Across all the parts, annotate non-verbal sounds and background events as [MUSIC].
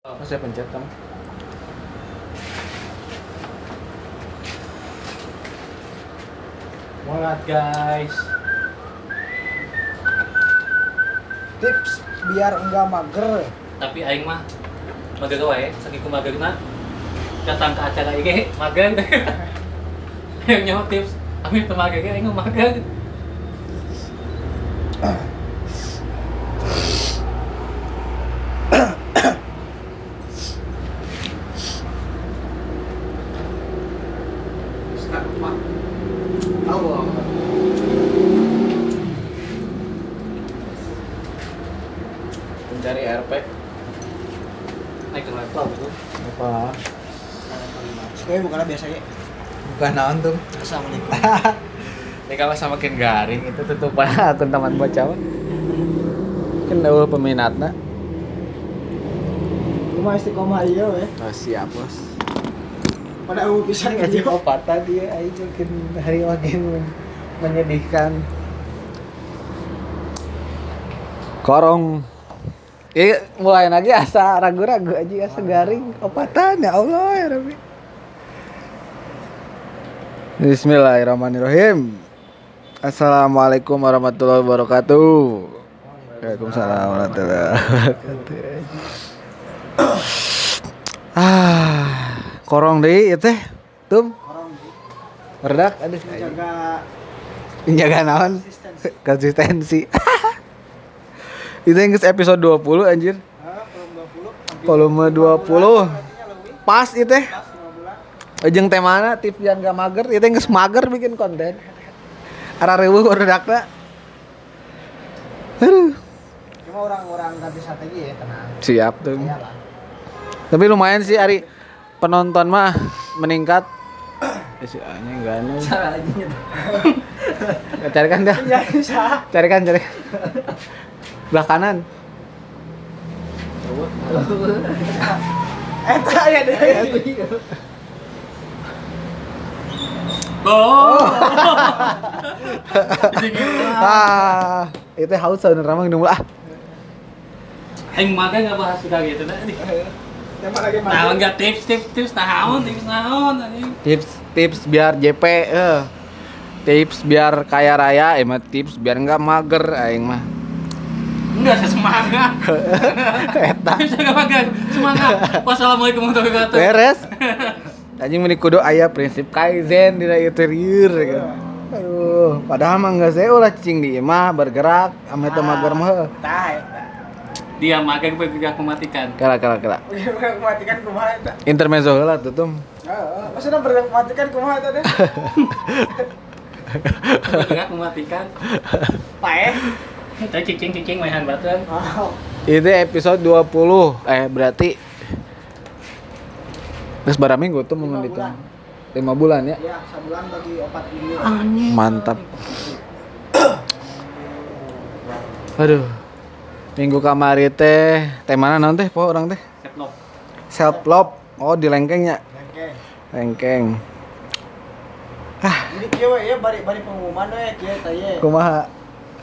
Apa saya pencet kamu? Semangat guys. tips biar enggak mager tapi aing mah mager wae saking kumagerna datang ke acara ini mager [LAUGHS] yang nyawa tips amin mager ge aing mah mager Allah Mencari RP. naik ke level gitu Apa? sekali bukannya biasa ya Bukan naon tuh. assalamualaikum [LAUGHS] Ini kalau semakin garing itu tutup [LAUGHS] akun taman bocah. Kan eueuh peminatna. cuma istiqomah iya ya Oh, siap, Bos. pada aku pisan Ngaji aja opatan dia aing makin hari makin menyedihkan. Korong. Eh, mulai lagi asa ragu-ragu aja asa garing opatan ya Allah ya Rabbi. Bismillahirrahmanirrahim. Assalamualaikum warahmatullahi wabarakatuh. Waalaikumsalam warahmatullahi wabarakatuh. Ah, korong deui ieu teh. Tum, jaga Menjaga naon? Konsistensi. [LAUGHS] Itu yang episode 20 anjir. volume 20 Volume 20. Pas itu teh. Pas 5 bulan Ujung temana tips yang gak mager, itu yang geus mager bikin konten. Ara reueuh redakna. Aduh, cuma orang-orang ganti strategi ya tenang siap tuh. iyalah Tapi lumayan sih Ari penonton mah meningkat. Eh, si anjing anu. cara aja gitu Carikan dah. ya bisa Carikan, carikan. Belah kanan. eta ya deh oh. Ah, [LAUGHS] itu haus sebenarnya mah nunggu ah. aing mager nggak bahas sudah gitu nah ini. Tema lagi naon mati nggak tips tips tips. Naon tips naon anjing. Tips tips biar JP eh. Tips biar kaya raya, eh mah tips biar enggak mager aing mah. enggak saya semangat. [LAUGHS] Eta. Enggak mager semangat. Wassalamualaikum warahmatullahi wabarakatuh. Beres. [LAUGHS] Anjing meni kudu aya prinsip kaizen di interior gitu. Aduh, padahal mah enggak saya ulah cicing di imah bergerak, ame teu mager mah. tah eta dia mager bergerak mematikan Kala kala kala. [LAUGHS] matikan kumaha eta Intermezzo heula tuh tum. Heeh, maksudnya matikan kumaha eta deh [LAUGHS] bergerak mematikan pae kita cicing cicing mainan batuan oh Itu episode 20. Eh berarti Geus barang minggu tuh Lima mau bulan. 5 bulan ya. ya sebulan bagi opat minggu Mantap. [COUGHS] Aduh. Minggu kamari teh teh mana naon teh po orang teh? Setlop. Self love. Oh, di lengkengnya. oke Lengkeng. jadi kieu we ya bari bari pengumuman we kieu teh ye Kumaha?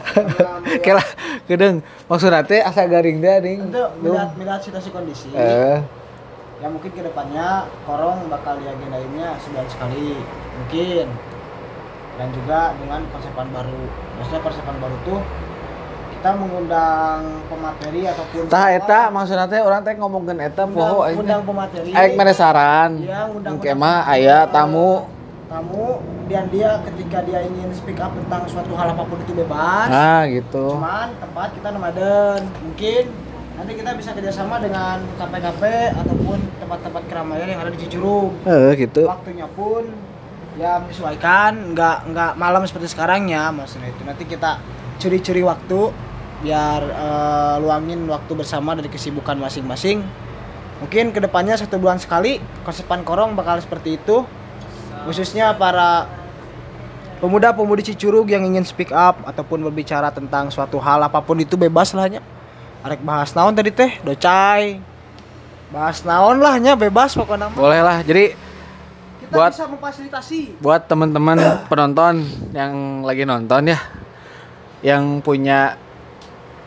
[LAUGHS] Kela gedeng. Maksudna teh asa garing teh ding. Itu melihat melihat situasi kondisi Eh, ya mungkin ke depannya korong bakal diagendainnya sebulan sekali mungkin dan juga dengan konsepan baru maksudnya konsepan baru tuh kita mengundang pemateri ataupun tah eta maksudna teh orang teh ngomongkeun eta poho undang, undang pemateri Aing mere saran. Undang- mah pemateri. aya tamu. kamu dan dia ketika dia ingin speak up tentang suatu hal apa pun itu bebas Ah, gitu. cuman tempat kita nomaden mungkin nanti kita bisa kerjasama dengan KPKP ataupun tempat-tempat keramaian yang ada di Cicurug Eh, gitu. waktunya pun ya menyesuaikan nggak nggak malam seperti sekarang ya maksudnya itu nanti kita curi-curi waktu biar eh, luangin waktu bersama dari kesibukan masing-masing. Mungkin ke depannya satu bulan sekali konsepan korong bakal seperti itu. Khususnya para pemuda-pemudi Cicurug yang ingin speak up ataupun berbicara tentang suatu hal apa pun itu bebas lahnya arek bahas naon tadi teh? Docai. Bahas naon lahnya bebas pokoknya. Boleh lah. Jadi kita buat- bisa memfasilitasi. buat teman-teman [COUGHS] penonton yang lagi nonton ya yang punya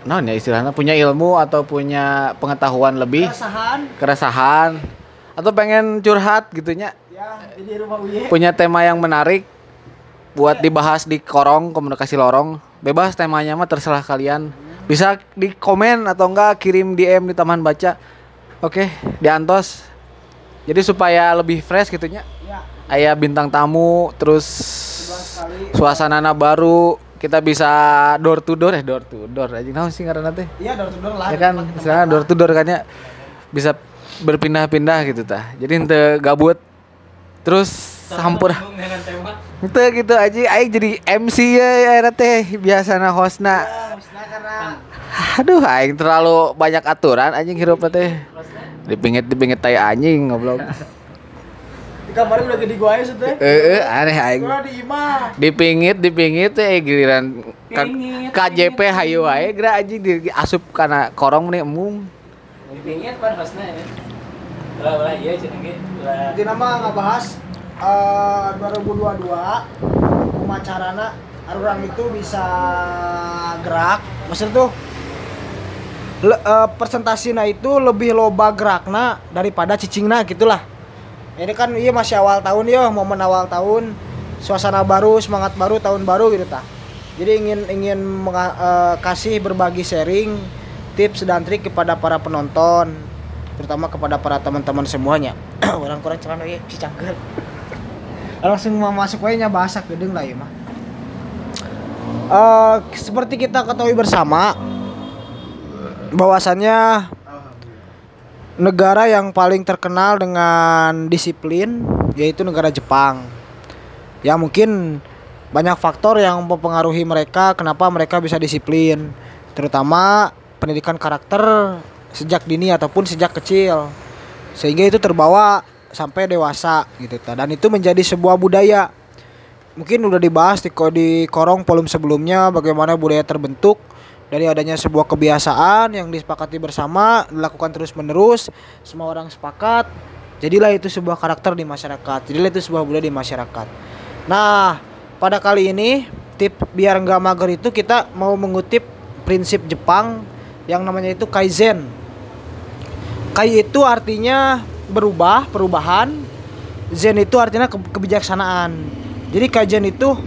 non ya istilahnya punya ilmu atau punya pengetahuan lebih Keresahan. keresahan atau pengen curhat gitunya ya jadi rumah Uye. punya tema yang menarik buat dibahas di korong komunikasi lorong. Bebas temanya mah terserah kalian bisa di komen atau enggak kirim DM di taman baca. Oke di antos. Jadi supaya lebih fresh gitunya Ya, ayah bintang tamu terus suasana baru. Kita bisa door to door eh door to door. Aja naon sih karena teh? Iya, door to door lah. ya kan misalnya door to door kan ya. Bisa berpindah-pindah gitu tah. Jadi ente gabut terus tema. Ente gitu aja aing jadi MC ya ya teh. Biasana hostna. Ya, karena aduh aing terlalu banyak aturan anjing hirup teh. Dipingit dipingit tai anjing ngobrol [LAUGHS] di kamar udah gede gua aja teh. eh eh, aneh aing. Dipingit dipingit teh giliran KJP hayu wae geura anjing di asup kana korong nih emung Dipingit pan hostnya ya. Lah lah iya cenah ge. Lah. Jadi nama ngebahas eh 2022 kumacarana orang itu bisa gerak. Maksud tuh le, eh, persentasina itu lebih loba gerakna daripada cicingna gitulah. Ini kan iya masih awal tahun ya, momen awal tahun, suasana baru, semangat baru, tahun baru gitu tah. Jadi ingin ingin menga- eh, kasih berbagi sharing tips dan trik kepada para penonton, terutama kepada para teman-teman semuanya. [CLEARS THROAT] Orang kurang celana ya, si cangkel. Langsung mau masuk aja bahasa gedeng lah ya mah. Eh, seperti kita ketahui bersama bahwasannya negara yang paling terkenal dengan disiplin yaitu negara Jepang. Ya mungkin banyak faktor yang mempengaruhi mereka kenapa mereka bisa disiplin, terutama pendidikan karakter sejak dini ataupun sejak kecil. Sehingga itu terbawa sampai dewasa gitu ta. dan itu menjadi sebuah budaya. Mungkin udah dibahas di di korong volume sebelumnya bagaimana budaya terbentuk dari adanya sebuah kebiasaan yang disepakati bersama dilakukan terus menerus semua orang sepakat jadilah itu sebuah karakter di masyarakat jadilah itu sebuah budaya di masyarakat nah pada kali ini tip biar nggak mager itu kita mau mengutip prinsip Jepang yang namanya itu kaizen kai itu artinya berubah perubahan. Zen itu artinya ke- kebijaksanaan. Jadi kaizen itu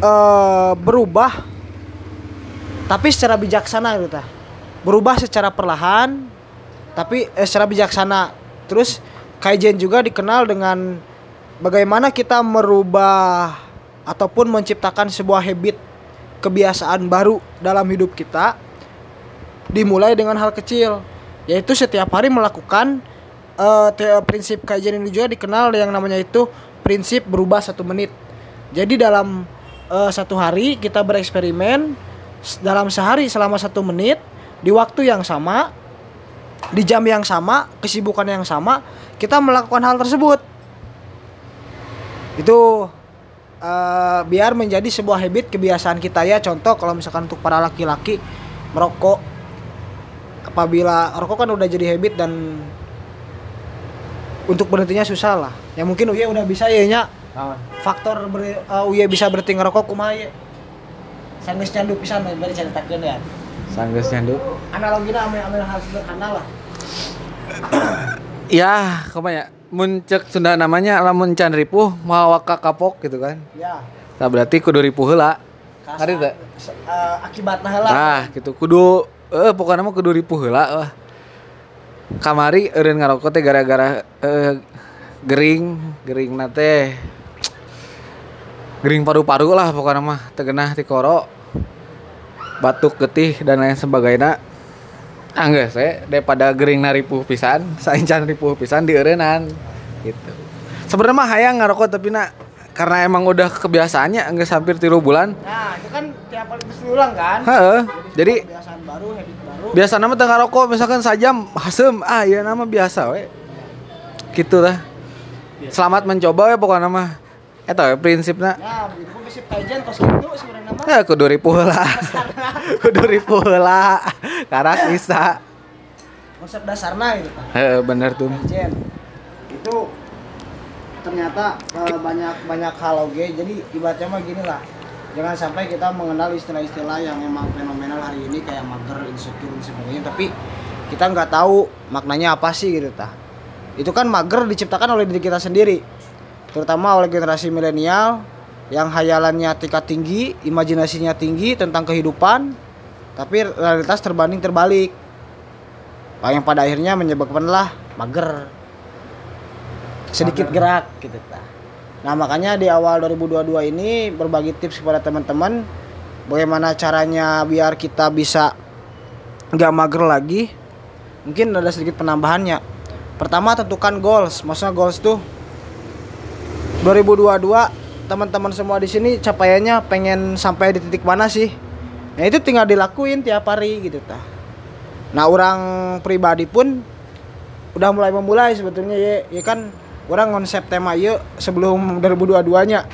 eh, berubah tapi secara bijaksana gitu tah berubah secara perlahan tapi eh, secara bijaksana. Terus kaizen juga dikenal dengan bagaimana kita merubah ataupun menciptakan sebuah habit kebiasaan baru dalam hidup kita dimulai dengan hal kecil yaitu setiap hari melakukan te- prinsip kaizen ini juga dikenal yang namanya itu prinsip berubah satu menit. Jadi dalam eh, satu hari kita bereksperimen dalam sehari selama satu menit di waktu yang sama di jam yang sama kesibukan yang sama kita melakukan hal tersebut. Itu eh, biar menjadi sebuah habit kebiasaan kita ya. Contoh kalau misalkan untuk para laki-laki merokok apabila rokok kan udah jadi habit dan untuk berhentinya susah lah. Ya mungkin Uye udah bisa ya nya. Faktor ber, uh, Uye bisa berhenti ngerokok kumaha ye? Sanggeus nyandu pisan bari caritakeun ya. Sanggeus nyandu? Analogina ame ame hal sederhana lah. [COUGHS] Ya ke mana muncek Sunda namanya lamun can ripuh mawaka kapok gitu kan. Ya. Nah berarti kudu ripuh heula. Kasar, Hari teh? uh, akibatna heula. Nah gitu. Kudu eh pokoknya mah kudu ripuh heula wah. Kamari eureun ngarokok teh gara-gara eh, gering gering nate gering paru-paru lah pokoknya mah tegenah ti koro. Batuk getih dan lain sebagainya. Enggak saya daripada gering naripuh pisan saya can ripuh pisan di eureunnan gitu. Sebenarnya mah hayang ngarokok tapi nak karena emang udah kebiasaannya enggak hampir tiga bulan nah itu kan tiap hari terus diulang kan Heeh. Jadi sebuah kebiasaan baru habit baru biasa nama tengah rokok misalkan sajam hasem ah ya nama biasa we. Gitu lah. Selamat mencoba we pokoknya mah. Eta we prinsipna. ya itu kan prinsip kaizen kos gitu sebenarnya mah Ya kudu ripuh heula. [LAUGHS] kudu ripuh heula. Karak bisa. konsep dasarnya gitu Heeh bener tuh. Kaizen itu ternyata eh, banyak banyak hal oke? Jadi ibaratnya mah gini lah. Jangan sampai kita mengenal istilah-istilah yang emang fenomenal hari ini kayak mager, insecure dan sebagainya. Tapi kita nggak tahu maknanya apa sih gitu tah. Itu kan mager diciptakan oleh diri kita sendiri. Terutama oleh generasi milenial yang hayalannya tingkat tinggi, imajinasinya tinggi tentang kehidupan, tapi realitas terbanding terbalik. Yang pada akhirnya menyebabkanlah mager, sedikit gerak gitu. Nah makanya di awal 2022 ini berbagi tips kepada teman-teman bagaimana caranya biar kita bisa nggak mager lagi. Mungkin ada sedikit penambahannya. Pertama tentukan goals. Maksudnya goals tuh 2022 teman-teman semua di sini capaiannya pengen sampai di titik mana sih? Nah itu tinggal dilakuin tiap hari gitu tah. Nah orang pribadi pun udah mulai memulai sebetulnya ya, ya kan orang konsep tema ya sebelum 2022 nya.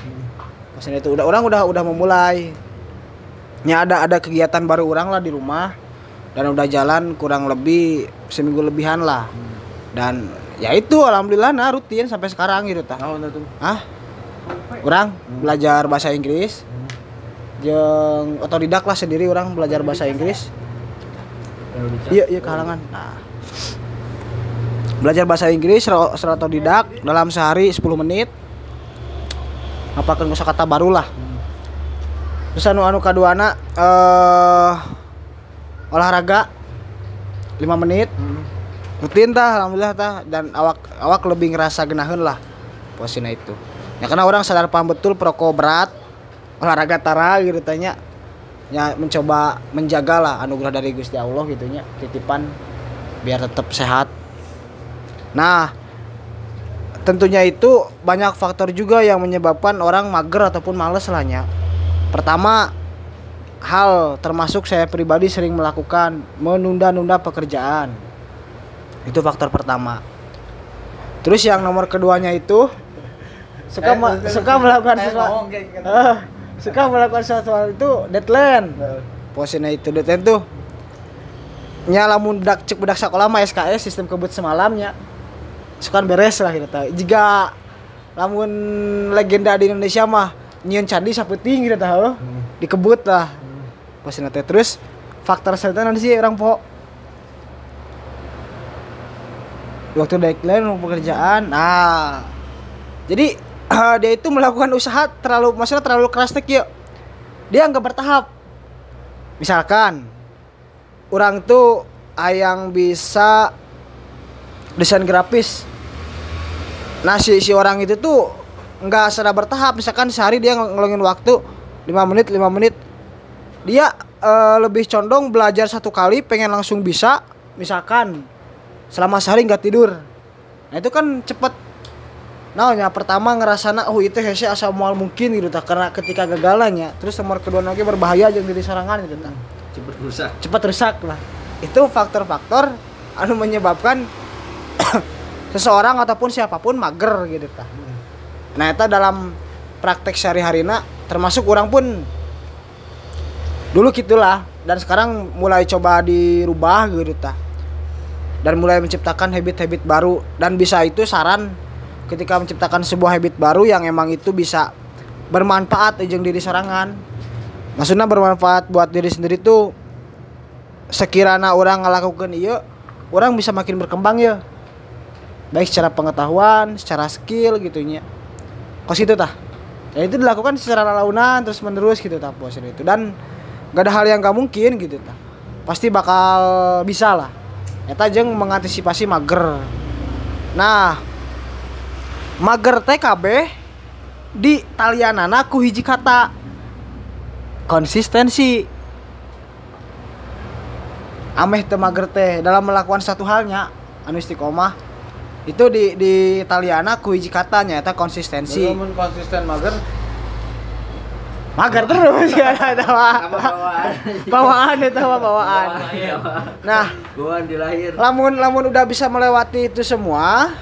Maksudnya itu udah orang udah udah memulai. Ya ada ada kegiatan baru orang lah di rumah dan udah jalan kurang lebih seminggu lebihan lah. Dan ya itu alhamdulillah nah rutin sampai sekarang gitu tah. Ah, orang belajar bahasa Inggris. Jeng otodidak lah sendiri orang belajar bahasa Inggris. Iya, iya kehalangan. Nah. Belajar bahasa Inggris secara otodidak dalam sehari 10 menit. Ngapakeun kosakata baru lah. Terus anu anu kaduana eh olahraga 5 menit. Rutin tah alhamdulillah tah dan awak awak lebih ngerasa genaheun lah posisinya itu. Ya karena orang sadar paham betul proko berat olahraga tara gitu tanya ya mencoba menjaga lah anugerah dari Gusti Allah gitunya titipan biar tetap sehat nah tentunya itu banyak faktor juga yang menyebabkan orang mager ataupun males lahnya pertama hal termasuk saya pribadi sering melakukan menunda-nunda pekerjaan. Itu faktor pertama. Terus yang nomor keduanya itu suka Eh, ma- terus- suka melakukan eh, sesuatu. Eh, suka melakukan sesuatu itu deadline. Posisinya itu deadline tuh nya lamun budak cek budak sekolah mah SKS sistem kebut semalamnya suka beres lah gitu. Tahu jika lamun legenda di Indonesia mah nyiun candi saputing gitu tahu dikebut lah. Posisinya teh terus faktor setan nanti sih orang po. Waktu deadline pekerjaan nah. Jadi [CLEARS THROAT] dia itu melakukan usaha terlalu maksudnya terlalu keras tek yuk dia nggak bertahap. Misalkan orang tuh ayang bisa desain grafis. Nah si, si orang itu tuh nggak secara bertahap. Misalkan sehari dia ngel- ngelongin waktu 5 menit 5 menit. Dia eh, lebih condong belajar satu kali pengen langsung bisa misalkan selama sehari nggak tidur. Nah itu kan cepet. Nah, yang pertama ngerasana oh itu hese asa moal mungkin gitu tak karena ketika gagalannya terus nomor kedua lagi berbahaya jeung diri sorangan gitu tak Cepet rusak. cepat rusak lah. Itu faktor-faktor anu menyebabkan [COUGHS] seseorang ataupun siapa pun mager gitu tah nah itu dalam praktek sehari-harina termasuk orang pun dulu gitulah dan sekarang mulai coba dirubah gitu tah dan mulai menciptakan habit-habit baru dan bisa itu saran ketika menciptakan sebuah habit baru yang emang itu bisa bermanfaat jeung diri sorangan maksudnya bermanfaat buat diri sendiri tuh sekiranya orang ngelakukan iya orang bisa makin berkembang ya baik secara pengetahuan secara skill gitunya. Kos itu tah. Ya itu dilakukan secara launan terus menerus gitu tah bos itu. Dan gak ada hal yang gak mungkin gitu tah. Pasti bakal bisa lah. Eta jeung mengantisipasi mager. Nah mager TKB di talianana ku hiji kata. Konsistensi. Ameh teu mager teh dalam melakukan satu halnya. Anu istiqomah itu di di Italiana ku hiji katanya eta konsistensi. Mun konsisten mager. Mager terus ya sama bawaan. bawaan. Mah bawaan. nah Gua di lahir. lamun lamun udah bisa melewati itu semua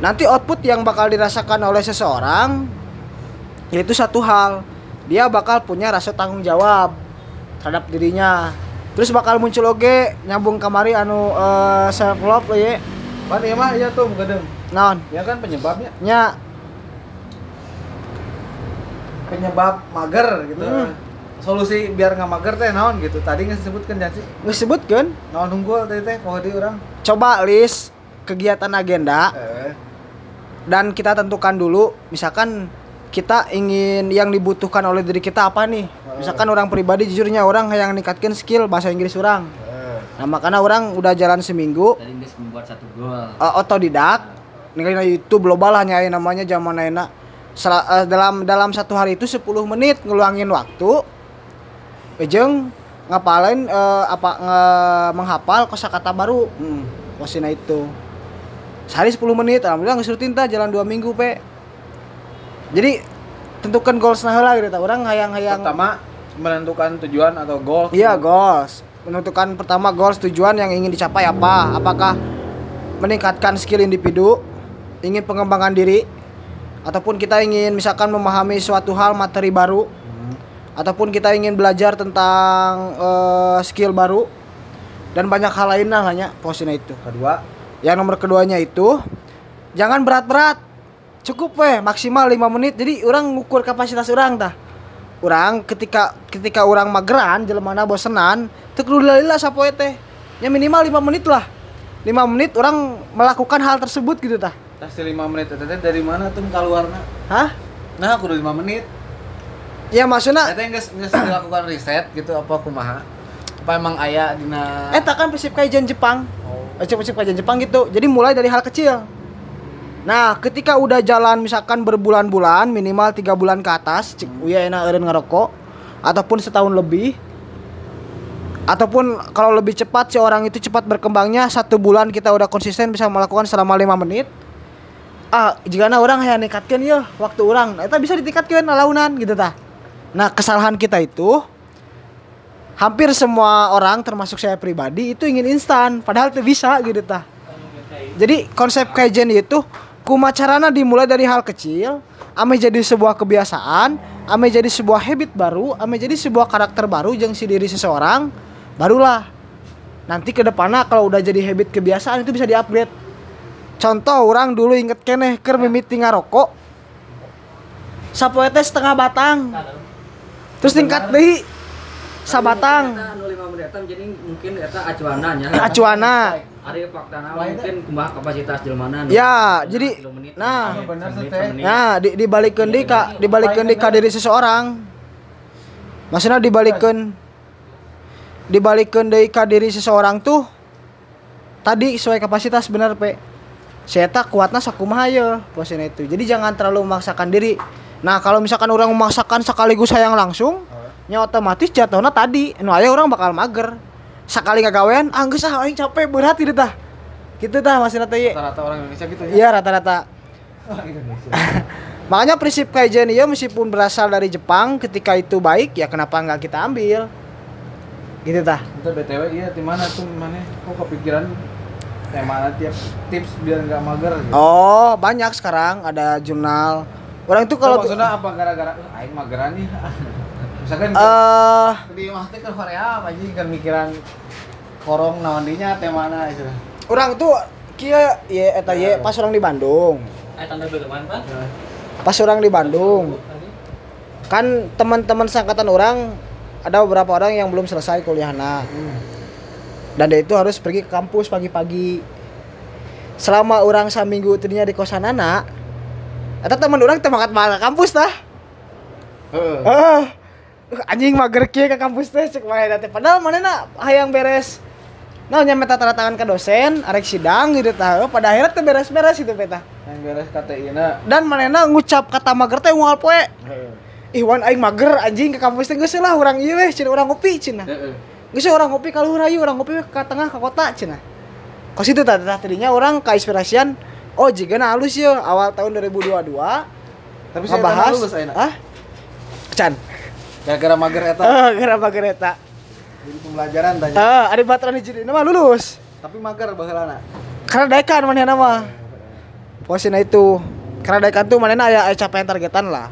nanti output yang bakal dirasakan oleh seseorang yaitu satu hal. Dia bakal punya rasa tanggung jawab terhadap dirinya. Terus bakal muncul oge nyambung kamari anu eh, self love ya Pan ieu mah ya tuh gedeng. naon Ya kan penyebabnya. nya penyebab mager gitu. Hmm. solusi biar nggak mager teh naon gitu. Tadi nggak disebutkan janji Geus sebutkeun naon unggul tadi teh poho di orang. Coba list kegiatan agenda. Eh. Dan kita tentukan dulu misalkan kita ingin yang dibutuhkan oleh diri kita apa nih? Misalkan orang pribadi jujurnya orang yang meningkatkan skill bahasa Inggris orang. Eh. Nah makanya orang udah jalan seminggu Tadi Inggris membuat satu gol. uh, otodidak ninggalin YouTube global lah nyai namanya zaman enak. Sel- eh, dalam dalam satu hari itu 10 menit ngeluangin waktu. Ejeng ngapalin eh, apa nge- menghafal kosakata baru. Hmm, wasina itu. Sehari 10 menit alhamdulillah nggak rutin tah jalan dua minggu pe. Jadi tentukan goals nah heula gitu orang hayang-hayang pertama menentukan tujuan atau goal Iya goals. Menentukan pertama goals tujuan yang ingin dicapai apa? Apakah meningkatkan skill individu, ingin pengembangan diri, ataupun kita ingin misalkan memahami suatu hal materi baru, ataupun kita ingin belajar tentang eh, skill baru dan banyak hal lain lah hanya posisinya itu. kedua Yang nomor keduanya itu jangan berat-berat. Cukup weh maksimal 5 menit. Jadi orang ngukur kapasitas orang tah. Orang ketika ketika orang mageran jelema bosenan, lila sapoe teh. Ya minimal 5 menit lah. 5 menit orang melakukan hal tersebut gitu tah. tas 5 menit teh dari mana tuh keluarna Hah? nah aku udah 5 menit Ya maksudnya Eta geus geus dilakukan riset gitu apa kumaha apa emang aya dina eta kan prinsip kaizen Jepang. Oh. Prinsip kaizen Jepang gitu. Jadi mulai dari hal kecil. Nah, ketika udah jalan misalkan berbulan-bulan, minimal tiga bulan ke atas, cek uya enak eureun ngerokok ataupun setahun lebih. Ataupun kalau lebih cepat si orang itu cepat berkembangnya satu bulan kita udah konsisten bisa melakukan selama lima menit. Ah, jika orang yang nikatkan ya waktu orang, nah, itu bisa ditingkatkan launan gitu tah. Nah, kesalahan kita itu hampir semua orang termasuk saya pribadi itu ingin instan, padahal itu bisa gitu tah. Jadi konsep kaizen itu kumacarana dimulai dari hal kecil, ame jadi sebuah kebiasaan, ame jadi sebuah habit baru, ame jadi sebuah karakter baru jeung si diri seseorang, barulah nanti ke depannya kalau udah jadi habit kebiasaan itu bisa diupgrade. Contoh orang dulu inget keneh keur mimiti ngarokok. Sapoe teh setengah batang. Terus tingkat deui sabatang. Anu 5 menitan jadi mungkin eta acuana nya. Acuana. Ari faktana mungkin kumaha kapasitas jelmana. Ya, jadi nah, teh. menit. Nah, di dibalikeun deui ka dibalikeun deui ka diri seseorang. Maksudnya dibalikeun dibalikeun deui ka diri seseorang tuh tadi sesuai kapasitas bener pe. Saya tak kuatna sakumaha ya posisinya itu. Jadi jangan terlalu memaksakan diri. Nah, kalau misalkan orang memaksakan sekaligus sayang langsung, nya otomatis jatuhnya tadi, nu aya orang bakal mager. Sekali ngagawean, ah geus ah aing capek berat gitu tah. Gitu tah maksudna teh. rata-rata orang Indonesia gitu ya Iya rata-rata. [LAUGHS] Makanya prinsip kaizen ya meskipun berasal dari Jepang, ketika itu baik ya kenapa nggak kita ambil? Gitu tah. itu btw iya di mana tuh mana kok kepikiran mana tiap tips biar nggak mager gitu. Oh, banyak sekarang ada jurnal. Orang itu kalau maksudnya apa gara-gara "Eh, aing mageran nih [LAUGHS] misalkan eh di mah ke Korea apa aja kan mikiran korong naon dinya mana itu orang tuh kia ya eta ye pas orang di Bandung. Bagaimana, Pak? Pas orang di Bandung, kan teman-teman sangkatan orang ada beberapa orang yang belum selesai kuliahna. Dan dia itu harus pergi ke kampus pagi-pagi. Selama orang saminggu tadinya di kosan anak, eta teman orang teh mangkat ke kampus tah. heeh Ah, anjing mager kieu ke kampus teh cek mana teh. Padahal manehna hayang beres. Nah, nyampe tanda tangan ke dosen, arek sidang gitu tah. Pada akhirnya teh beres-beres itu peta. yang beres KTI na Dan manehna ngucap kata mager teh moal poe. Ih, wan aing mager anjing ke kampus teh geus lah urang ieu weh, cenah urang ngopi cenah. heeh Geus we urang ngopi ka luhur ayu, urang ngopi ke tengah ke kota cenah. Kos itu tah tah tadinya orang keinspirasian oh jika na halus ya awal tahun 2022 tapi saya ngebahas lulus ayeuna ah Can. gara-gara mager eta [LAUGHS] Ah, gara mager eta. jadi pembelajaran tanya Ah, ada baturan hiji nama lulus. tapi mager baheulana Karena dekan manehna mah. Posina itu. Karena dekan tuh manehna aya aya capaian targetan lah.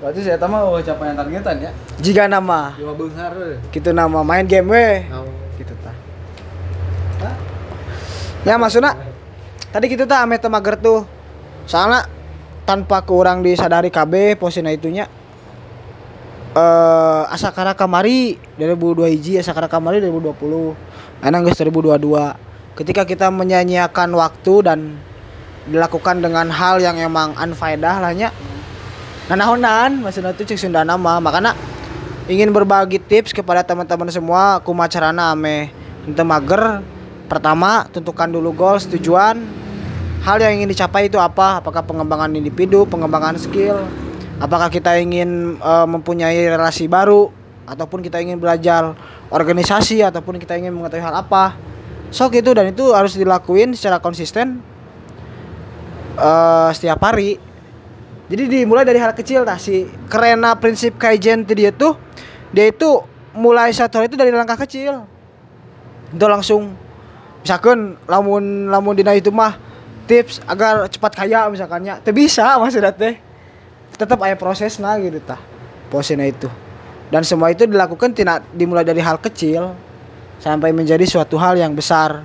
Berarti saya tahu mah capaian targetan ya Jika nama cuma beunghar we gitu nama main game we. Oh. Gitu tah. Ya maksudnya tadi gitu tah ame teu mager tuh. Soalnya tanpa kurang disadari KB posina itunya eh Asakara Kamari 2002 hiji Asakara Kamari 2020 Enak geus 2022 ketika kita menyanyiakan waktu dan dilakukan dengan hal yang emang unfaedah lah nya nah nahonan maksudnya itu cek Sunda nama. Makanya ingin berbagi tips kepada teman-teman semua kumaha carana ame. Teu mager pertama tentukan dulu goals tujuan. Hal yang ingin dicapai itu apa? Apakah pengembangan individu pengembangan skill? Apakah kita ingin eh, mempunyai relasi baru? Ataupun kita ingin belajar organisasi? Ataupun kita ingin mengetahui hal apa? Sok itu dan itu harus dilakuin secara konsisten eh setiap hari jadi dimulai dari hal kecil tah. Si kerena prinsip kaizen itu dia itu mulai satu hari itu dari langkah kecil. Itu langsung misalkan lamun lamun dina itu mah tips agar cepat kaya misalkannya teu bisa maksudnya teh. Tetap ada prosesnya gitu tah prosesnya itu. Dan semua itu dilakukan tidak dimulai dari hal kecil sampai menjadi suatu hal yang besar.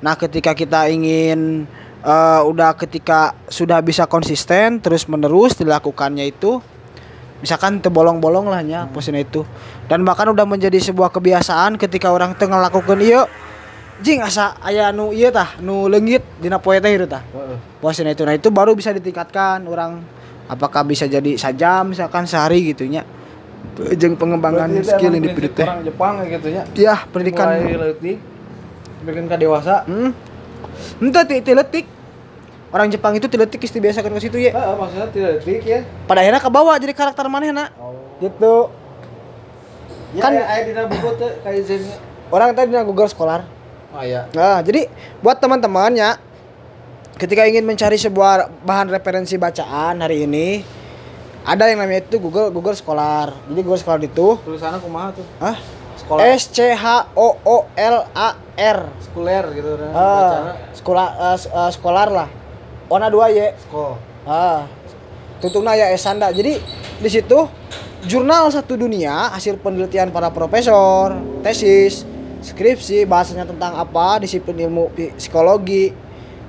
Nah ketika kita ingin eh, udah ketika sudah bisa konsisten terus menerus dilakukannya itu misalkan terbolong-bolong lah nya posisinya itu. Dan bahkan udah menjadi sebuah kebiasaan ketika orang tengah lakukan iya jing asa aya nu iya tah nu leungit dina poe teh itu tah. Posisinya itu. Nah itu baru bisa ditingkatkan orang apakah bisa jadi sajam misalkan sehari gitunya jeung pengembangan skill individu teh. orang Jepang gitu ya pendidikan. Mulai leutik bikin ka dewasa. Hmm. Ente ti ti leutik orang Jepang itu ti leutik geus dibiasakan ke situ ya Heeh, maksudnya tidak leutik ya. Pada akhirnya kebawa jadi karakter manehna gitu. Kan Kan- ya, aya dina buku teh kaizen orang tadi di Google Scholar. Oh iya. Nah, jadi buat teman-temannya ketika ingin mencari sebuah bahan referensi bacaan hari ini ada yang namanya itu Google Google Scholar. Jadi Google Scholar itu tulisannya kumaha tuh? Ah sekolah S C H O O L A R. sekuler gitu kan Ah, bacana sekolah eh, s- eh, sekolar lah. Ona dua ye. sekolah Ah. Tutungna ya Esanda. Jadi di situ jurnal satu dunia hasil penelitian para profesor, tesis, skripsi, bahasanya tentang apa, disiplin ilmu psikologi,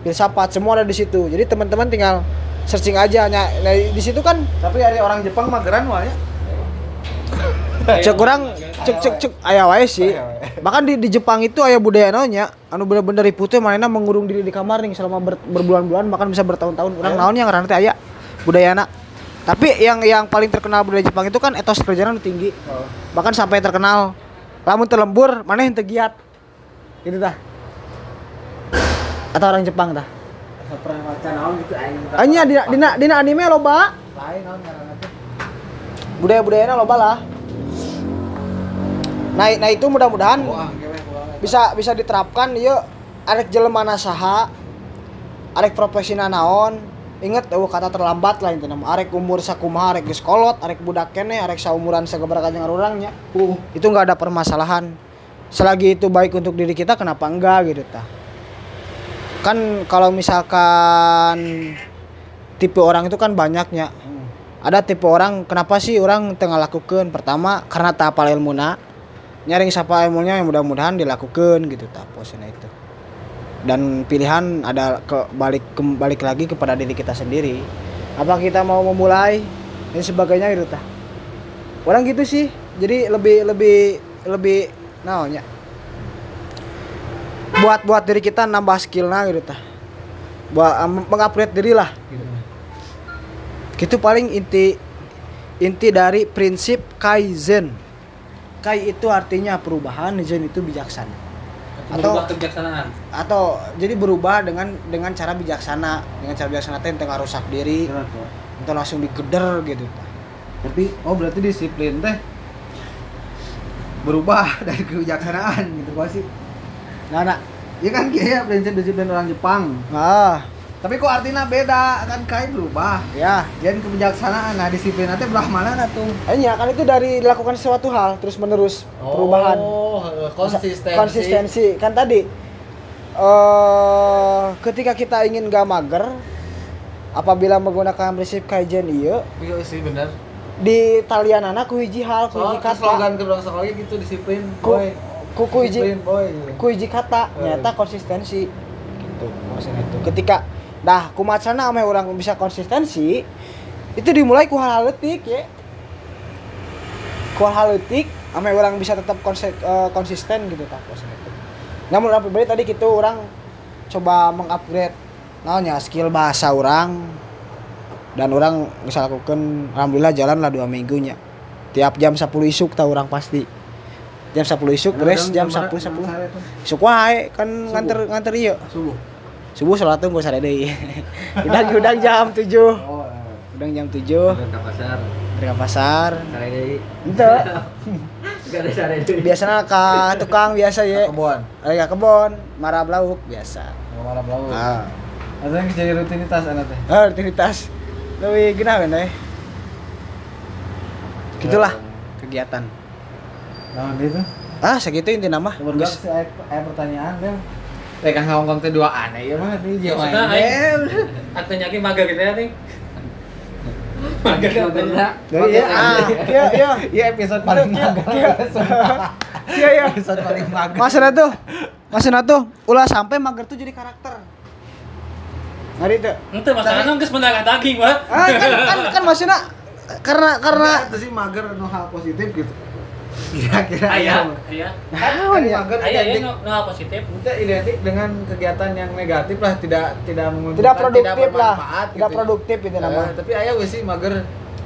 filsafat semua ada di situ. Jadi teman-teman tinggal searching aja. Nah, di situ kan tapi hari orang Jepang mageran wae cek kurang cek cek cek aya wae sih. [LAUGHS] Bahkan di, di Jepang itu aya budaya naonnya anu bener-bener ripuh teh manehna mengurung diri di kamar nih selama ber- berbulan-bulan bahkan bisa bertahun-tahun. Urang naon yang ngaranna teh aya budayana. Tapi yang yang paling terkenal budaya Jepang itu kan etos kerjaan tinggi. Bahkan sampai terkenal lamun terlembur maneh teu giat. Gitu tah. Atau orang Jepang tah. baca naon gitu dina dina, dina anime loba. lain teh Budaya-budayana loba lah. Nah, nah itu mudah-mudahan bisa bisa diterapkan. Yuk arek jelema saha arek profesional naon. Inget eueuh kata terlambat lah intina mah. arek umur sakumaha arek geus kolot arek budak kene arek saumuran sagebaraha jeung urangnya uh. Itu nggak ada permasalahan. Selagi itu baik untuk diri kita kenapa enggak gitu tah. Kan kalau misalkan tipe orang itu kan banyaknya ada tipe orang kenapa sih orang tengah lakukan pertama karena tak apal ilmuna nyaring siapa ilmunya yang mudah-mudahan dilakukan gitu tak posisinya itu. Dan pilihan ada ke balik kembali lagi kepada diri kita sendiri. Apa kita mau memulai dan sebagainya gitu tah. Orang gitu sih jadi lebih lebih lebih naonnya? Buat buat diri kita nambah skillnya gitu tah. Buat mengupgrade diri lah gitu. Gitu paling inti inti dari prinsip kaizen kai itu artinya perubahan zen itu bijaksana. Atau Merubah kebijaksanaan. atau jadi berubah dengan dengan cara bijaksana dengan cara bijaksana teh tengah rusak diri atau langsung digeder gitu. Tapi oh berarti disiplin teh berubah [LAUGHS] dari kebijaksanaan gitu pasti nah nah. Ya kan kayak prinsip disiplin orang Jepang. Ah tapi kok artinya beda? Kan kai berubah. Ya. Jadi kebijaksanaan. Nah disiplin nanti belah mana nah tuh? Iya kan itu dari dilakukan sesuatu hal terus menerus perubahan. Oh konsistensi. konsistensi. Kan tadi eh ketika kita ingin gak mager apabila menggunakan prinsip kaizen iya iya sih bener di talian anak ku hiji hal ku hiji kata. slogan kedua sekolah gitu disiplin ku boy. ku, ku hiji ku hiji kata nyata konsistensi. Gitu maksudnya itu. Ketika dah kumacana ame orang bisa konsistensi itu dimulai ku hal-hal letik ya kual haletik ame orang bisa tetap konse- eh, konsisten gitu itu namun orang pribadi tadi gitu orang coba mengupgrade naonnya skill bahasa orang dan orang bisa lakukan alhamdulillah jalan lah dua minggunya. Tiap jam 10 isuk tahu orang pasti. Jam 10 isuk beres jam 10 10 isuk wae kan nganter nganter iya. Subuh subuh sholat tuh gak usah deui [LAUGHS] udang udang jam 7 oh udang jam 7 Udah ke pasar. dari pasar. Ada deui. biasanya ke tukang biasa ya kebon. Ka kebon marah lauk biasa. Malam laut ah atau yang jadi rutinitas anak teh? Ah rutinitas. Lebih genah kan eh? Gitulah kegiatan. Nah itu ah segitu inti nama. Aya pertanyaan deh Teh kang ngomong teh dua aneh ya mah Ya, Jawa. maksudnya aing artinya ki mager gitu ya nih. Mager artinya. Dari ya, iya, iya. Iya episode paling Iya, mager. iya. Iya, iya. [LAUGHS] Episode paling mager. Maksudnya tuh, maksudnya tuh, ulah sampai mager tuh jadi karakter. Ngari tuh. Ente masalahnya geus mendarah daging, Pak. Ah, kan, kan, kan maksudnya karena karena itu sih mager nu hal positif gitu. Kira-kira Aya, aya. Naon ya? mager Aya ya identik hal positif. itu identik dengan kegiatan yang negatif lah tidak tidak menguntungkan tidak produktif lah, bermanfaat tidak gitu. produktif itu Eh, nama. tapi aya we sih mager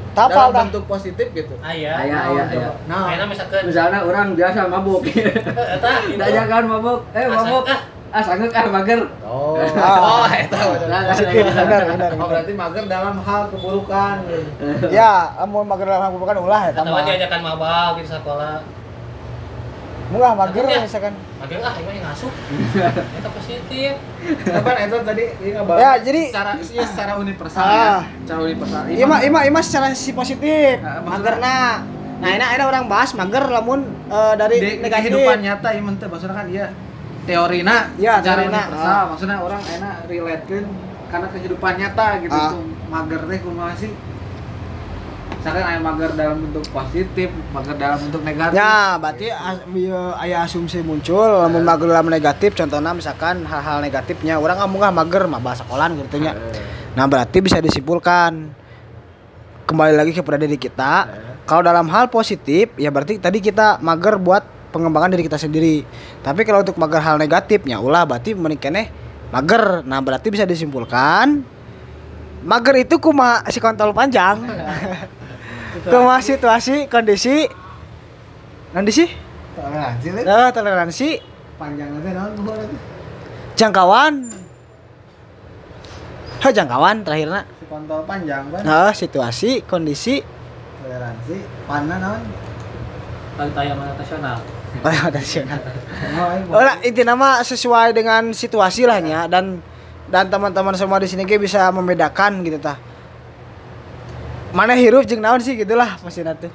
Tapal dalam bentuk positif gitu. Aya. Aya, aya, aya. Nah, Ayeuna misalkan Misalnya orang biasa mabuk. eta [LAUGHS] gitu. Dajakan mabuk. Eh mabuk. Ah, Ah sanggeuk ah mager. Oh, [LAUGHS] Ah. oh, [LAUGHS] eta Nah, nah, Positif, nah, benar, benar. Oh, berarti mager dalam hal keburukan. [LAUGHS] Ya, amun mager dalam bukan ulah ya Atau diajakan mabal gitu sekolah. Mulah mager Ya. misalkan. Mager ah, ini ngasuh. Eta positif. Apa itu tadi ini Ya, jadi- secara ya, secara universal Ah. ya. Secara universal. Mah, mah, iya mah secara si positif. Nah, maksudnya- Magerna. Nah, ini ada orang bahas mager lamun eh, dari di negatif. kehidupan nyata ya menteh maksudnya kan iya teorina Iya, secara teorina, universal. ah. maksudnya orang enak relatekan karena kehidupan nyata gitu tuh. Mager teh kumaha sih. Misalkan aya mager dalam bentuk positif mager dalam bentuk negatif. Ya, berarti as- ieu aya asumsi muncul lamun mager dalam negatif contohnya misalkan hal-hal negatifnya orang ngomong ah mager mah bahasa sekolahan gitu nya. Nah, berarti bisa disimpulkan. Kembali lagi kepada diri kita. Kalau dalam hal positif ya berarti tadi kita mager buat pengembangan diri kita sendiri. Tapi kalau untuk mager hal negatifnya ulah berarti menikene mager. Nah, berarti bisa disimpulkan mager itu kuma si kontol panjang. [LAUGHS] kuma situasi kondisi nanti sih toleransi nah, toleransi. Panjang jangkauan. Ha jangkauan terakhirnya. Si kontol panjang kan nah situasi kondisi. Toleransi. Kalau tayang mana nasional. Oh, nasional Oh, oh inti nama sesuai dengan situasi lah nya dan dan teman-teman semua di sini bisa membedakan gitu tah. Mana hirup jeung naon sih gitulah maksudnya tuh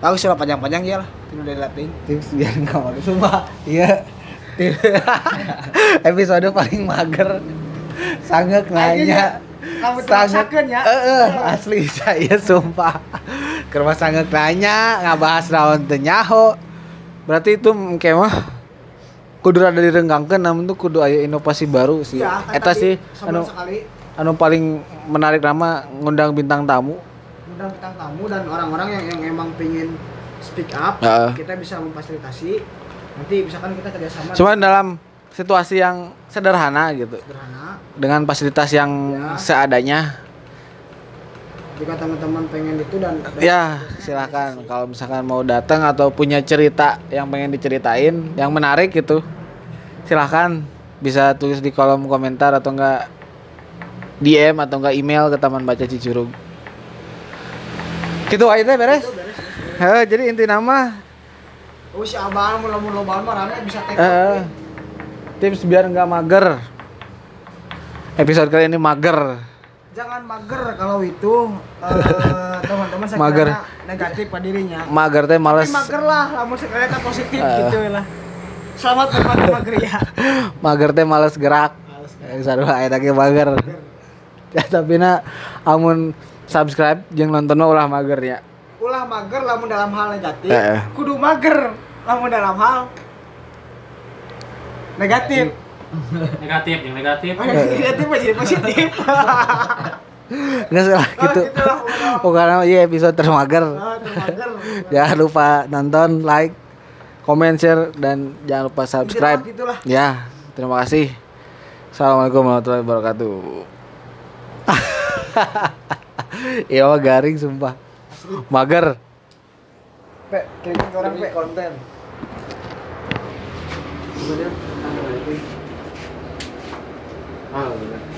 bagus lah panjang-panjang ya lah. Tinu dari lating tips biar nggak mager sumpah. Iya. [LAUGHS] Episode paling mager. Sangat nanya Kamu terasakeun ya. Eh, eh, asli [LAUGHS] saya sumpah. Ke rumah sangat nanya ngabahas naon teu nyaho berarti itu kayak mah kudu rada direnggangkeun namun tuh kudu aya inovasi baru sih. Ya, eta sih anu sekali. anu paling menarik nama ngundang bintang tamu. Undang bintang tamu dan orang-orang yang yang emang pengen speak up Ya. kita bisa memfasilitasi. Nanti misalkan kita kerjasama cuman dalam situasi yang sederhana gitu. Sederhana. Dengan fasilitas yang Ya. seadanya jika teman-teman pengen itu dan ya silakan. Kalau misalkan mau datang atau punya cerita yang pengen diceritain yang menarik gitu silahkan bisa tulis di kolom komentar atau enggak DM atau enggak email ke Taman Baca Cicurug gitu aja teh beres? Heh, jadi inti nama. Oh si abang mau lamun lobaan mah rame bisa take eh, tips biar enggak mager. Episode kali ini mager jangan mager kalau itu eh, [LAUGHS] teman-teman saya Mager. negatif pada dirinya. Mager teh males. Tapi mager lah lamun sekali kita positif Eh. gitu lah. Selamat menikmati [LAUGHS] mager ya. Mager teh males gerak. Eh, sarua aya ge mager. Ya tapi na amun subscribe jeung nonton ulah mager ya. Ulah mager lamun dalam hal negatif. Eh. kudu mager lamun dalam hal negatif Negatif, yang negatif. negatif aja positif [LAUGHS] Nggak salah gitu. Pokoknya iya episode termager. Ah, termager. Jangan lupa nonton, like, komen, share dan jangan lupa subscribe. Intinya gitulah. Ya, terima kasih. Assalamualaikum warahmatullahi wabarakatuh. [LAUGHS] Iya garing sumpah. Mager. Pe, ke orang pe. konten. Ah, bener.